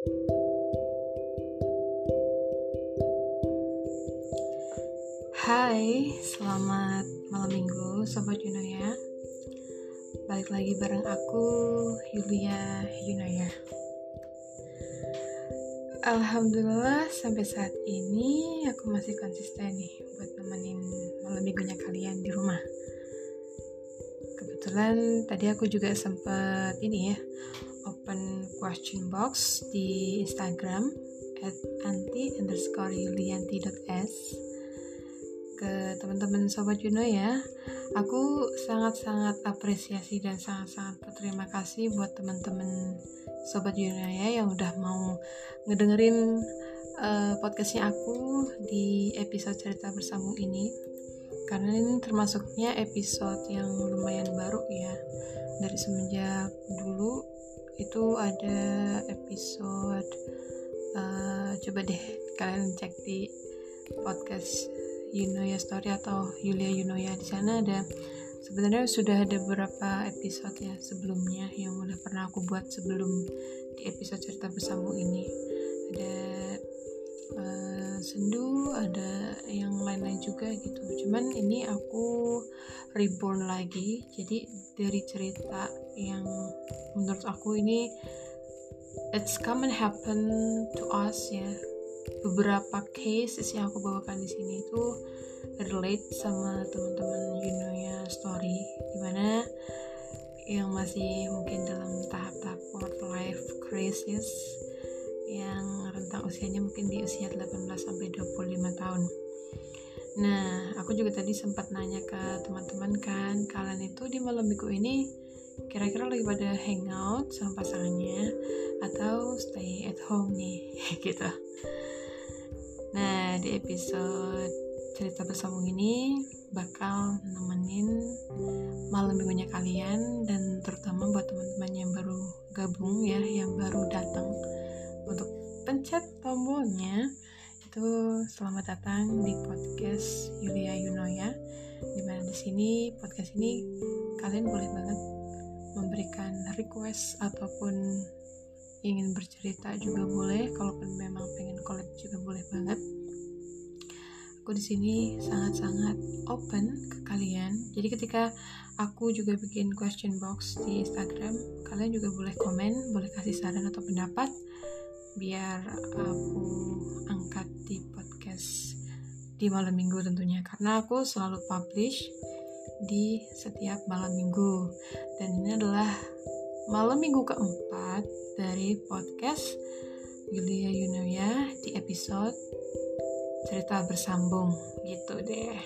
Hai, selamat malam minggu Sobat Yunaya Balik lagi bareng aku, Yulia Yunaya Alhamdulillah sampai saat ini aku masih konsisten nih buat nemenin malam minggunya kalian di rumah. Kebetulan tadi aku juga sempet ini ya open question box di Instagram at anti underscore ke teman-teman sobat Juno ya aku sangat-sangat apresiasi dan sangat-sangat berterima kasih buat teman-teman sobat Juno ya yang udah mau ngedengerin uh, podcastnya aku di episode cerita bersambung ini. Karena ini termasuknya episode yang lumayan baru ya dari semenjak dulu itu ada episode uh, coba deh kalian cek di podcast Yunoya Story atau Yulia Yunoya di sana ada sebenarnya sudah ada beberapa episode ya sebelumnya yang udah pernah aku buat sebelum di episode cerita bersambung ini. Ada uh, sendu ada yang lain-lain juga gitu. Cuman ini aku reborn lagi. Jadi dari cerita yang menurut aku ini it's common happen to us ya beberapa cases yang aku bawakan di sini itu relate sama teman-teman Yunoya story di mana yang masih mungkin dalam tahap-tahap quarter life crisis yang rentang usianya mungkin di usia 18 sampai 25 tahun. Nah, aku juga tadi sempat nanya ke teman-teman kan, kalian itu di malam minggu ini kira-kira lagi pada hangout sama pasangannya atau stay at home nih gitu. Nah, di episode cerita bersambung ini bakal nemenin malam minggunya kalian dan terutama buat teman-teman yang baru gabung ya, yang baru datang untuk pencet tombolnya itu selamat datang di podcast Yulia Yunoya di mana di sini podcast ini kalian boleh banget memberikan request ataupun ingin bercerita juga boleh kalaupun memang pengen collab juga boleh banget. Aku di sini sangat-sangat open ke kalian. Jadi ketika aku juga bikin question box di Instagram kalian juga boleh komen boleh kasih saran atau pendapat biar aku angkat di podcast di malam minggu tentunya. Karena aku selalu publish di setiap malam minggu dan ini adalah malam minggu keempat dari podcast Yulia Yunoya di episode cerita bersambung gitu deh.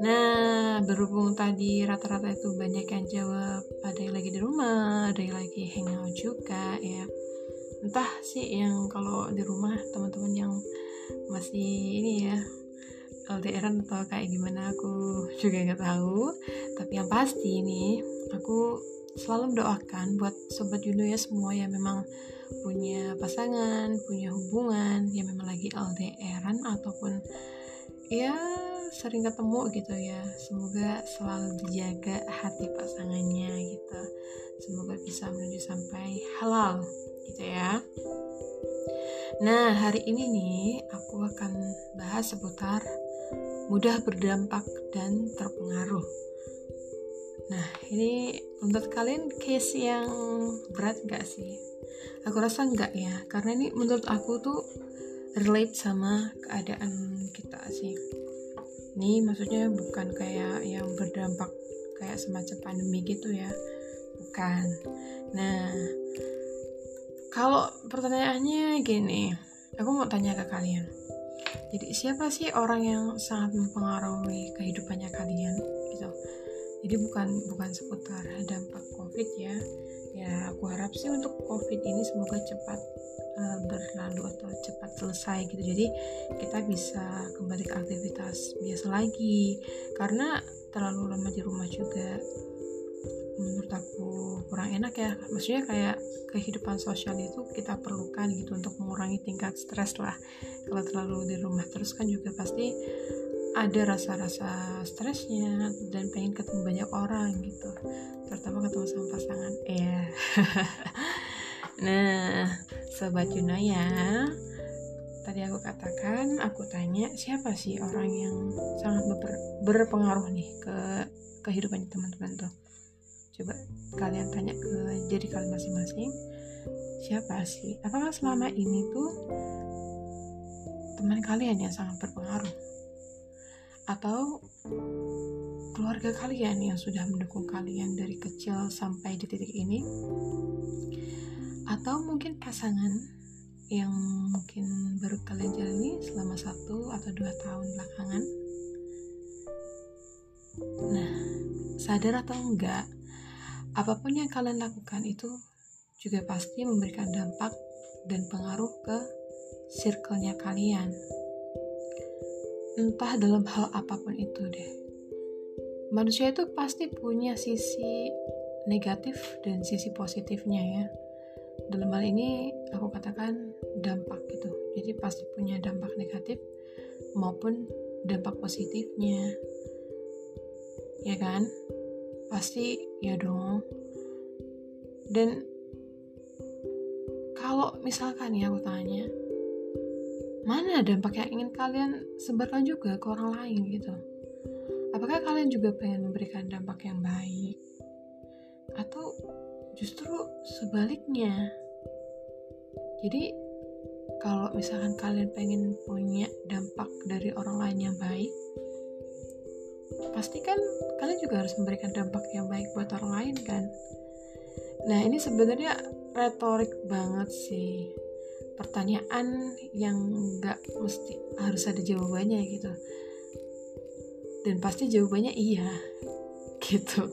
Nah, berhubung tadi rata-rata itu banyak yang jawab ada yang lagi di rumah, ada yang lagi hangout juga ya. Entah sih yang kalau di rumah teman-teman yang masih ini ya LDR atau kayak gimana aku juga nggak tahu. Tapi yang pasti ini aku selalu mendoakan buat sobat Yuno ya semua yang memang punya pasangan, punya hubungan, yang memang lagi LDRan ataupun ya sering ketemu gitu ya. Semoga selalu dijaga hati pasangannya gitu. Semoga bisa menuju sampai halal gitu ya. Nah, hari ini nih aku akan bahas seputar mudah berdampak dan terpengaruh Nah, ini menurut kalian case yang berat gak sih? Aku rasa enggak ya, karena ini menurut aku tuh relate sama keadaan kita sih. Ini maksudnya bukan kayak yang berdampak kayak semacam pandemi gitu ya. Bukan. Nah, kalau pertanyaannya gini, aku mau tanya ke kalian. Jadi siapa sih orang yang sangat mempengaruhi kehidupannya kalian? Gitu? jadi bukan bukan seputar dampak covid ya. Ya aku harap sih untuk covid ini semoga cepat uh, berlalu atau cepat selesai gitu. Jadi kita bisa kembali ke aktivitas biasa lagi. Karena terlalu lama di rumah juga menurut aku kurang enak ya. Maksudnya kayak kehidupan sosial itu kita perlukan gitu untuk mengurangi tingkat stres lah. Kalau terlalu di rumah terus kan juga pasti ada rasa-rasa stresnya dan pengen ketemu banyak orang gitu. Terutama ketemu sama pasangan. Iya. Nah, sobat Junaya, tadi aku katakan, aku tanya siapa sih orang yang sangat ber berpengaruh nih ke kehidupan teman-teman tuh. Coba kalian tanya ke diri kalian masing-masing, siapa sih? Apakah selama ini tuh teman kalian yang sangat berpengaruh? Atau keluarga kalian yang sudah mendukung kalian dari kecil sampai di titik ini? atau mungkin pasangan yang mungkin baru kalian jalani selama satu atau dua tahun belakangan nah sadar atau enggak apa pun yang kalian lakukan itu juga pasti memberikan dampak dan pengaruh ke circle-nya kalian. Entah dalam hal apa pun itu deh. Manusia itu pasti punya sisi negatif dan sisi positifnya ya. Dalam hal ini aku katakan dampak gitu. Jadi pasti punya dampak negatif maupun dampak positifnya. Ya kan pasti ya dong. Dan kalau misalkan ya aku tanya mana dampak yang ingin kalian sebarkan juga ke orang lain? gitu. Apakah kalian juga pengen memberikan dampak yang baik? Atau justru sebaliknya? Jadi kalau misalkan kalian pengen punya dampak dari orang lain yang baik pasti kan kalian juga harus memberikan dampak yang baik buat orang lain kan? Nah ini sebenarnya retorik banget sih. Pertanyaan yang nggak mesti harus ada jawabannya gitu. Dan pasti jawabannya iya gitu.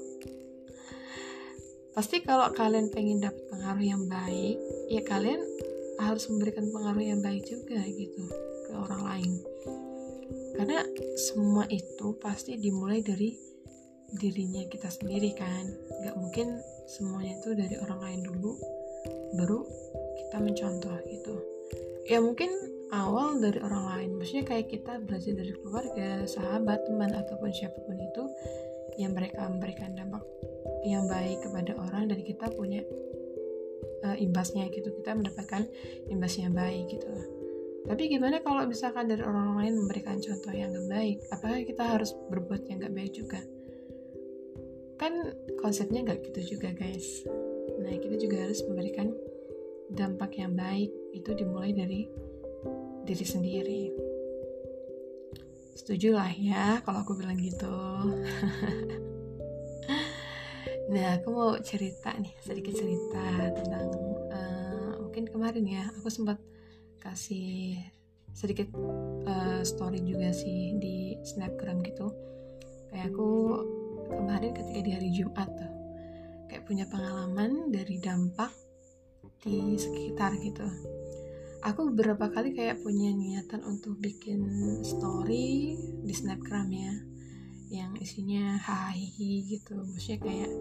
Pasti kalau kalian pengen dapat pengaruh yang baik ya kalian harus memberikan pengaruh yang baik juga gitu ke orang lain karena semua itu pasti dimulai dari dirinya kita sendiri kan. Nggak mungkin semuanya itu dari orang lain dulu baru kita mencontoh gitu. Ya mungkin awal dari orang lain. Maksudnya kayak kita belajar dari keluarga sahabat teman ataupun siapa pun itu yang mereka memberikan dampak yang baik kepada orang dan kita punya uh, imbasnya gitu. Kita mendapatkan imbasnya baik gitu tapi gimana kalau misalkan dari orang lain memberikan contoh yang gak baik? Apakah kita harus berbuat yang gak baik juga? Kan konsepnya gak gitu juga guys. Nah kita juga harus memberikan dampak yang baik itu dimulai dari diri sendiri. Setuju lah ya kalau aku bilang gitu. Nah, aku mau cerita nih, sedikit cerita tentang uh, mungkin kemarin ya, aku sempat kasih sedikit uh, story juga sih di snapgram gitu. Kayak aku kemarin ketika di hari Jumat tuh, kayak punya pengalaman dari dampak di sekitar gitu. Aku beberapa kali kayak punya niatan untuk bikin story di snapgram ya yang isinya hahihi gitu maksudnya kayak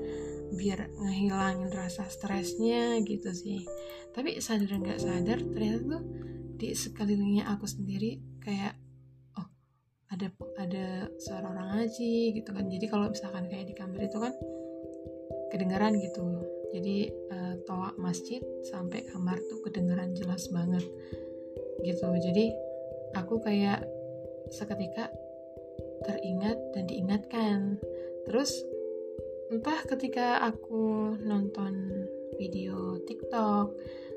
biar ngehilangin rasa stresnya gitu sih. Tapi sadar nggak sadar ternyata tuh di sekelilingnya aku sendiri kayak oh ada ada suara orang ngaji gitu kan. Jadi kalau misalkan kayak di kamar itu kan kedengaran gitu. Jadi uh, toa masjid sampai kamar tuh kedengaran jelas banget gitu. Jadi aku kayak seketika teringat dan diingatkan. Terus entah ketika aku nonton video TikTok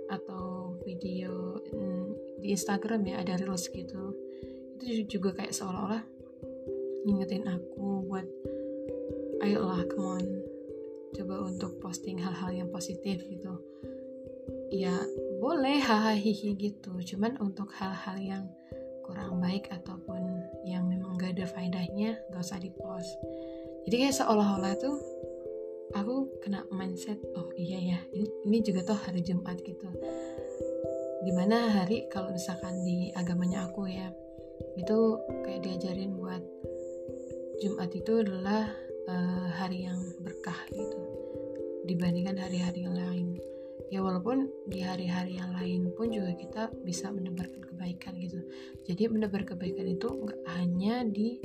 atau video mm, di Instagram ya ada reels gitu. Itu juga kayak seolah-olah ngingetin aku buat ayolah come on coba untuk posting hal-hal yang positif gitu. Ya boleh hahaha gitu. Cuman untuk hal-hal yang kurang baik ataupun yang memang gak ada faedahnya gak usah di post jadi kayak seolah-olah tuh aku kena mindset oh iya ya ini, ini juga tuh hari Jumat gitu. Di mana hari kalau misalkan di agamanya aku ya itu kayak diajarin buat Jumat itu adalah uh, hari yang berkah gitu dibandingkan hari-hari yang lain. Ya walaupun di hari-hari yang lain pun juga kita bisa menebarkan kebaikan gitu. Jadi menebar kebaikan itu nggak hanya di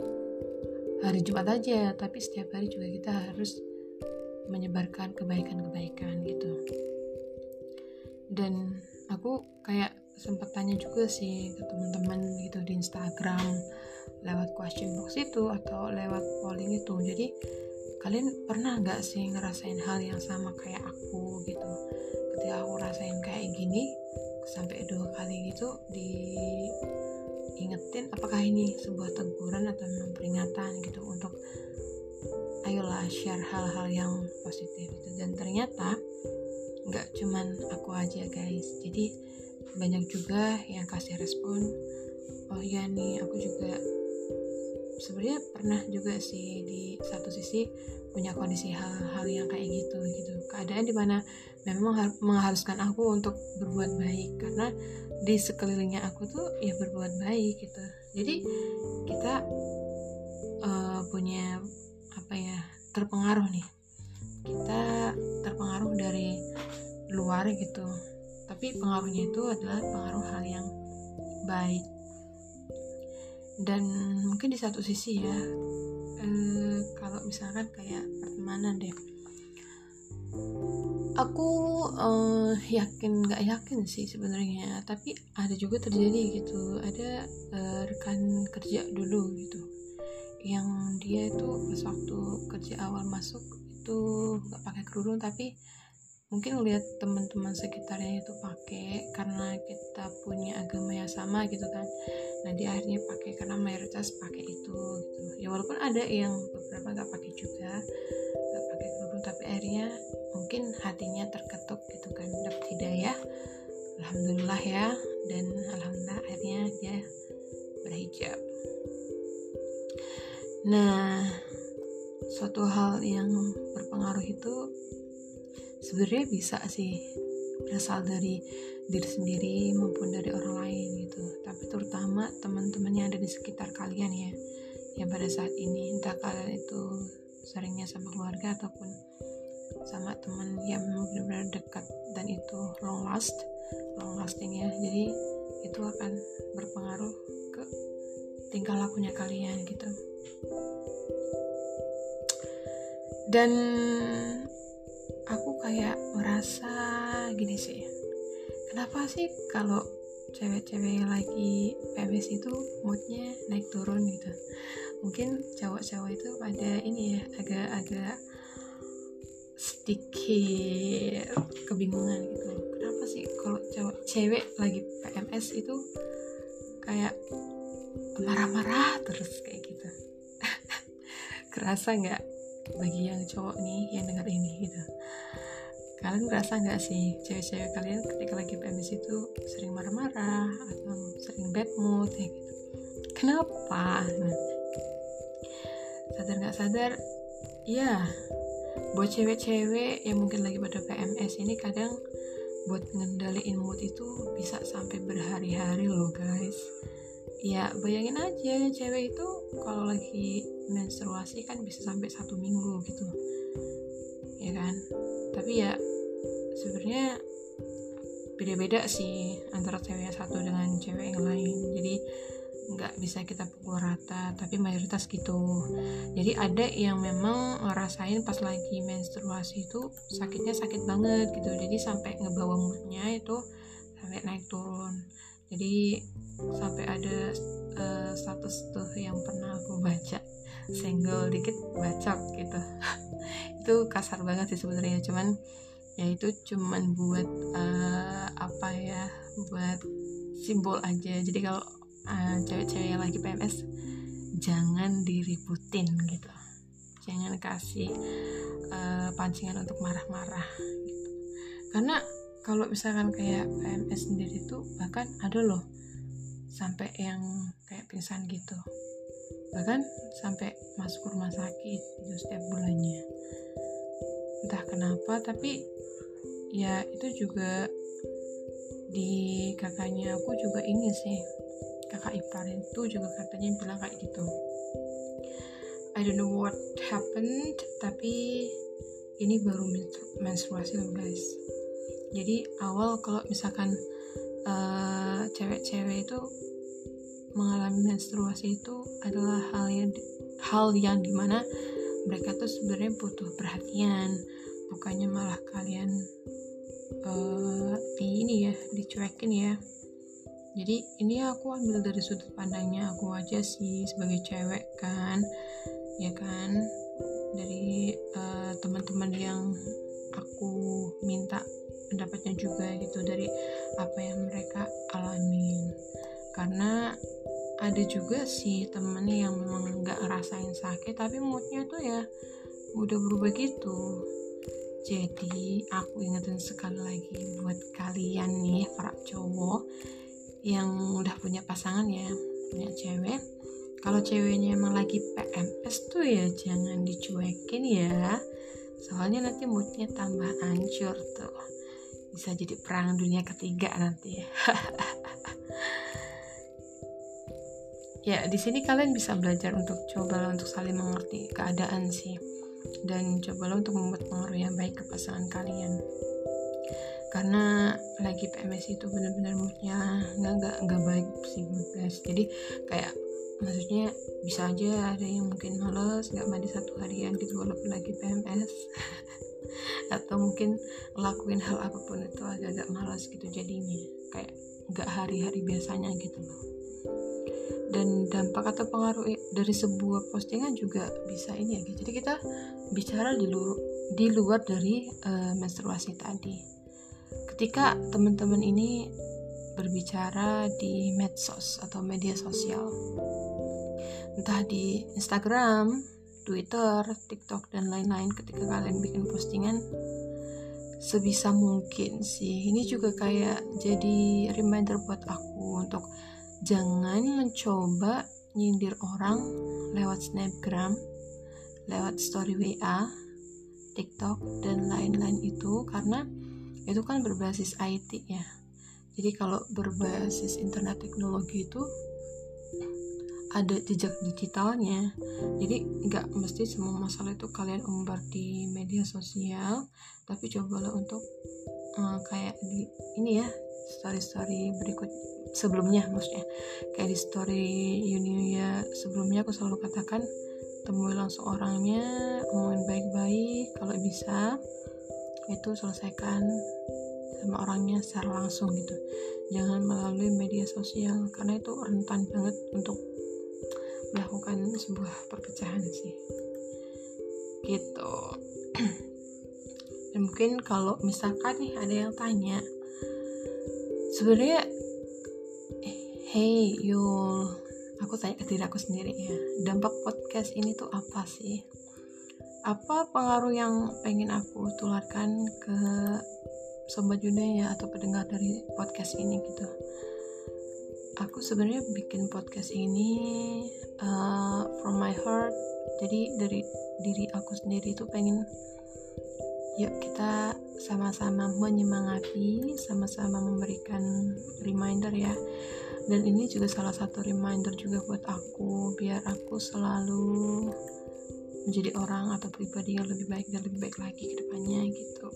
hari Jumat aja tapi setiap hari juga kita harus menyebarkan kebaikan-kebaikan gitu. Dan aku kayak sempat tanya juga sih ke teman-teman gitu di Instagram lewat question box itu atau lewat polling itu. Jadi kalian pernah nggak sih ngerasain hal yang sama kayak aku gitu? Ketika aku rasain kayak gini sampai dua kali gitu diingetin apakah ini sebuah teguran atau memang peringatan gitu untuk share hal-hal yang positif itu. Dan ternyata nggak cuman aku aja guys. Jadi banyak juga yang kasih respon oh ya nih aku juga sebenarnya pernah juga sih di satu sisi punya kondisi hal-hal yang kayak gitu gitu. Keadaan di mana memang mengharuskan aku untuk berbuat baik. Karena di sekelilingnya aku tuh ya berbuat baik gitu. Jadi kita uh, punya apa ya terpengaruh nih. Kita terpengaruh dari luar gitu. Tapi pengaruhnya itu adalah pengaruh hal yang baik. Dan mungkin di satu sisi ya eh, kalau misalkan kayak pertemanan deh. Aku eh, yakin nggak yakin sih sebenarnya. Tapi ada juga terjadi gitu. Ada eh, rekan kerja dulu gitu yang dia itu pas waktu kerja awal masuk itu nggak pakai kerudung tapi mungkin lihat teman-teman sekitarnya itu pakai karena kita punya agama yang sama gitu kan. Nah dia akhirnya pakai karena mayoritas pakai itu gitu. Ya walaupun ada yang beberapa nggak pakai juga nggak pakai kerudung tapi akhirnya mungkin hatinya terketuk gitu kan. Dapat hidayah alhamdulillah ya. Dan alhamdulillah akhirnya dia berhijab nah suatu hal yang berpengaruh itu sebenarnya bisa sih berasal dari diri sendiri maupun dari orang lain gitu. Tapi terutama teman-teman yang ada di sekitar kalian ya yang pada saat ini entah kalian itu seringnya sama keluarga ataupun sama teman yang benar-benar dekat dan itu long last long lasting ya. Jadi itu akan berpengaruh ke tingkah lakunya kalian gitu dan aku kayak merasa gini sih. Kenapa sih kalau cewek-cewek lagi PMS itu moodnya naik turun gitu? Mungkin cowok-cowok itu pada ini ya agak-agak sedikit kebingungan gitu. Kenapa sih kalau cowok cewek lagi PMS itu kayak marah-marah terus kayak kerasa nggak bagi yang cowok nih yang dengar ini gitu. Kalian merasa nggak sih cewek-cewek kalian ketika lagi PMS itu sering marah-marah atau sering bad mood ya gitu? Kenapa? Nah, sadar nggak sadar? Ya buat cewek-cewek yang mungkin lagi pada PMS ini kadang buat ngendaliin mood itu bisa sampai berhari-hari loh guys. Ya bayangin aja cewek itu kalau lagi menstruasi kan bisa sampai satu minggu gitu ya kan? Tapi ya sebenarnya beda-beda sih antara cewek yang satu dengan cewek yang lain. Jadi nggak bisa kita pukul rata tapi mayoritas gitu. Jadi ada yang memang ngerasain pas lagi menstruasi itu sakitnya sakit banget gitu. Jadi sampai ngebawa moodnya itu sampai naik turun. Jadi sampai ada uh, status tuh yang pernah aku baca senggol dikit bacok gitu. Itu kasar banget sih sebenarnya cuman ya itu cuman buat uh, apa ya buat simbol aja. Jadi kalau uh, cewek-cewek yang lagi PMS jangan diributin gitu. Jangan kasih uh, pancingan untuk marah-marah gitu. Karena kalau misalkan kayak PMS sendiri tuh bahkan ada loh sampai yang kayak pingsan gitu bahkan sampai masuk rumah sakit itu setiap bulannya. Entah kenapa tapi ya itu juga di kakaknya aku juga ini sih. Kakak ipar itu juga katanya bilang kayak gitu. I don't know what happened tapi ini baru menstruasi loh guys. Jadi awal kalau misalkan eh, cewek-cewek uh, itu mengalami menstruasi itu adalah hal yang hal yang di mana mereka tuh sebenarnya butuh perhatian. Bukannya malah kalian uh, di ini ya dicuekin ya. Jadi ini aku ambil dari sudut pandangnya aku aja sih sebagai cewek kan ya kan? Dari uh, teman-teman yang aku minta pendapatnya juga gitu dari apa yang mereka alamin. Karena ada juga sih temennya yang memang nggak ngerasain sakit tapi moodnya tuh ya udah berubah gitu. Jadi aku ingetin sekali lagi buat kalian nih para cowok yang udah punya pasangan ya punya cewek. Kalau ceweknya emang lagi PMS tuh ya jangan dicuekin ya. Soalnya nanti moodnya tambah hancur tuh. Bisa jadi perang dunia ketiga nanti. ya ya di sini kalian bisa belajar untuk coba untuk saling mengerti keadaan sih. Dan cobalah untuk membuat pengaruh yang baik ke pasangan kalian. Karena lagi PMS itu benar-benar moodnya nggak nggak nggak baik sih guys. Jadi kayak maksudnya bisa aja ada yang mungkin males nggak mandi satu harian gitu walaupun lagi PMS atau mungkin ngelakuin hal apa pun itu agak-agak malas gitu jadinya. Kayak nggak hari-hari biasanya gitu loh dan dampak atau pengaruh dari sebuah postingan juga bisa ini ya jadi kita bicara di luar di luar dari uh, menstruasi tadi. Ketika teman-teman ini berbicara di medsos atau media sosial entah di Instagram, Twitter, TikTok dan lain-lain ketika kalian bikin postingan sebisa mungkin sih ini juga kayak jadi reminder buat aku untuk jangan mencoba nyindir orang lewat snapgram lewat story WA TikTok dan lain-lain itu karena itu kan berbasis IT ya. Jadi kalau berbasis internet teknologi itu ada jejak digitalnya. Jadi nggak mesti semua masalah itu kalian umbar di media sosial tapi cobalah untuk uh, kayak di ini ya story-story berikut sebelumnya maksudnya. Kayak di story Yunia sebelumnya aku selalu katakan temui langsung orangnya ngomongin baik-baik kalau bisa itu selesaikan sama orangnya secara langsung gitu. Jangan melalui media sosial karena itu rentan banget untuk melakukan sebuah perpecahan sih. Gitu. Dan mungkin kalau misalkan nih ada yang tanya sebenarnya Hey Yul, aku tanya ke diri aku sendiri ya, dampak podcast ini tuh apa sih? Apa pengaruh yang pengen aku tularkan ke sobat ya atau pendengar dari podcast ini gitu? Aku sebenarnya bikin podcast ini uh, from my heart, jadi dari diri aku sendiri tuh pengen yuk kita sama-sama menyemangati, sama-sama memberikan reminder ya. Dan ini juga salah satu reminder juga buat aku biar aku selalu menjadi orang atau pribadi yang lebih baik dan lebih baik lagi ke depannya gitu.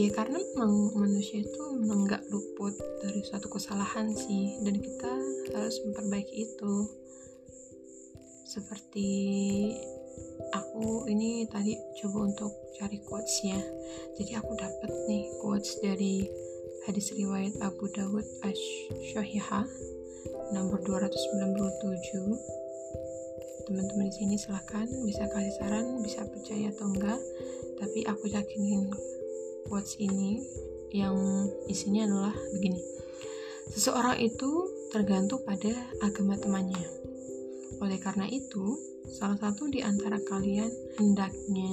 Ya karena memang manusia itu nggak luput dari suatu kesalahan sih dan kita harus memperbaiki itu. Seperti aku ini tadi coba untuk cari quotes ya jadi aku dapat nih quotes dari hadis riwayat Abu Dawud Ash-Syahihah nomor 297 teman-teman di sini silahkan bisa kasih saran bisa percaya atau enggak. Tapi aku yakinin quotes ini yang isinya adalah begini. Seseorang itu tergantung pada agama temannya oleh karena itu salah satu di antara kalian hendaknya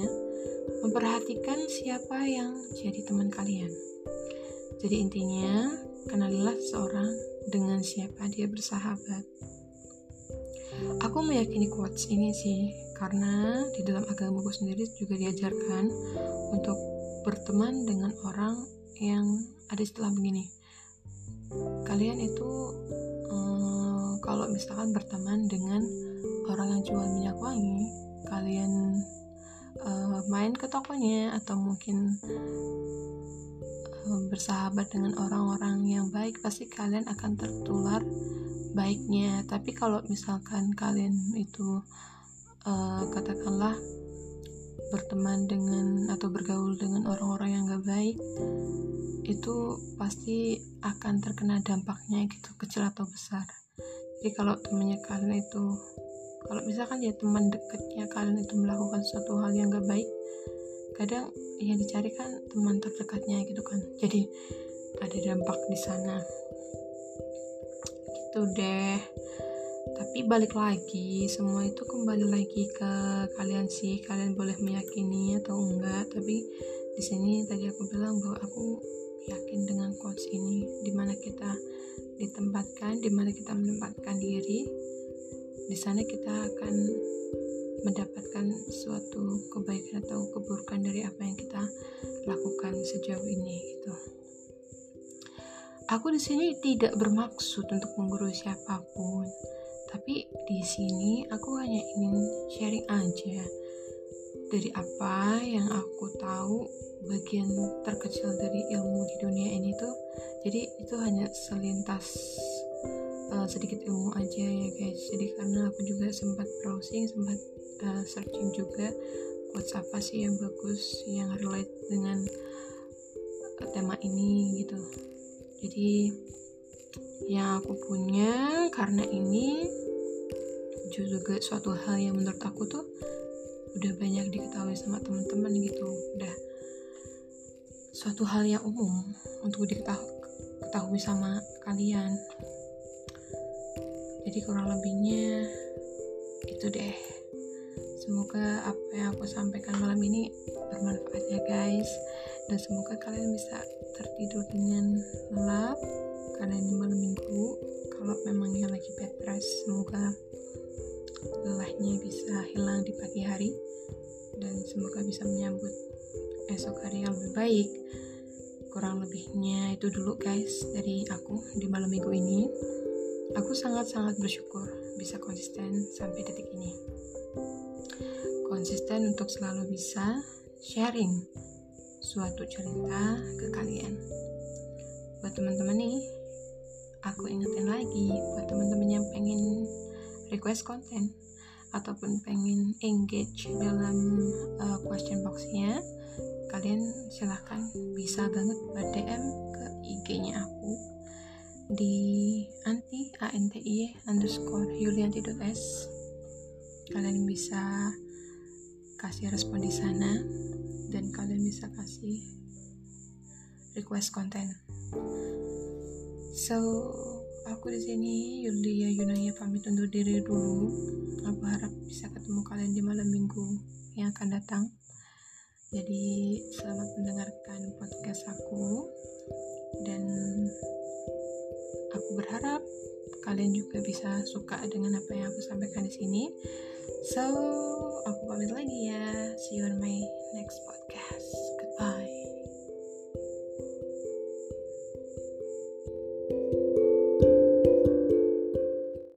memperhatikan siapa yang jadi teman kalian jadi intinya, kenalilah seseorang dengan siapa dia bersahabat. Aku meyakini quotes ini sih, karena di dalam agamaku sendiri juga diajarkan untuk berteman dengan orang yang ada istilah begini. Kalian itu kalau misalkan berteman dengan orang yang jual minyak wangi, kalian uh, main ke tokonya atau mungkin bersahabat dengan orang-orang yang baik pasti kalian akan tertular baiknya. Tapi kalau misalkan kalian itu uh, katakanlah berteman dengan atau bergaul dengan orang-orang yang gak baik itu pasti akan terkena dampaknya gitu kecil atau besar jadi kalau temannya kalian itu kalau misalkan ya teman dekatnya kalian itu melakukan suatu hal yang gak baik kadang yang dicari kan teman terdekatnya gitu kan. Jadi ada dampak di sana. Gitu deh. Tapi balik lagi semua itu kembali lagi ke kalian sih kalian boleh meyakini atau enggak. Tapi di sini tadi aku bilang bahwa aku yakin dengan quotes ini di mana kita ditempatkan di mana kita menempatkan diri di sana kita akan mendapatkan suatu kebaikan atau keburukan dari apa yang kita lakukan sejauh ini gitu. Aku di sini tidak bermaksud untuk menggurui siapa pun, tapi di sini aku hanya ingin sharing aja dari apa yang aku tahu bagian terkecil dari ilmu di dunia ini tuh jadi itu hanya selintas uh, sedikit ilmu aja ya guys. Jadi karena aku juga sempat browsing sempat uh, searching juga quotes apa sih yang bagus yang relate dengan uh, tema ini gitu. Jadi yang aku punya karena ini juga suatu hal yang menurut aku tuh udah banyak diketahui sama teman-teman gitu. Udah suatu hal yang umum untuk diketahui sama kalian. Jadi kurang lebihnya itu deh. Semoga apa yang aku sampaikan malam ini bermanfaat ya guys. Dan semoga kalian bisa tertidur dengan lelap karena ini malam minggu. Kalau memangnya lagi bed rest semoga lelahnya bisa hilang di pagi hari dan semoga bisa menyambut esok hari yang lebih baik. Kurang lebihnya itu dulu guys dari aku di malam minggu ini. Aku sangat-sangat bersyukur bisa konsisten sampai detik ini. Konsisten untuk selalu bisa sharing suatu cerita ke kalian. Buat teman-teman nih aku ingetin lagi buat teman-teman yang pengen request konten ataupun pengen engage dalam uh, question boxnya kalian silahkan bisa banget buat DM ke IG-nya aku di anti anti underscore yulianti.s kalian bisa kasih respon di sana dan kalian bisa kasih request konten. So aku di sini Yulia Yunaya pamit undur diri dulu aku harap bisa ketemu kalian di malam minggu yang akan datang jadi selamat mendengarkan podcast aku dan aku berharap kalian juga bisa suka dengan apa yang aku sampaikan di sini. So, aku pamit lagi ya. See you on my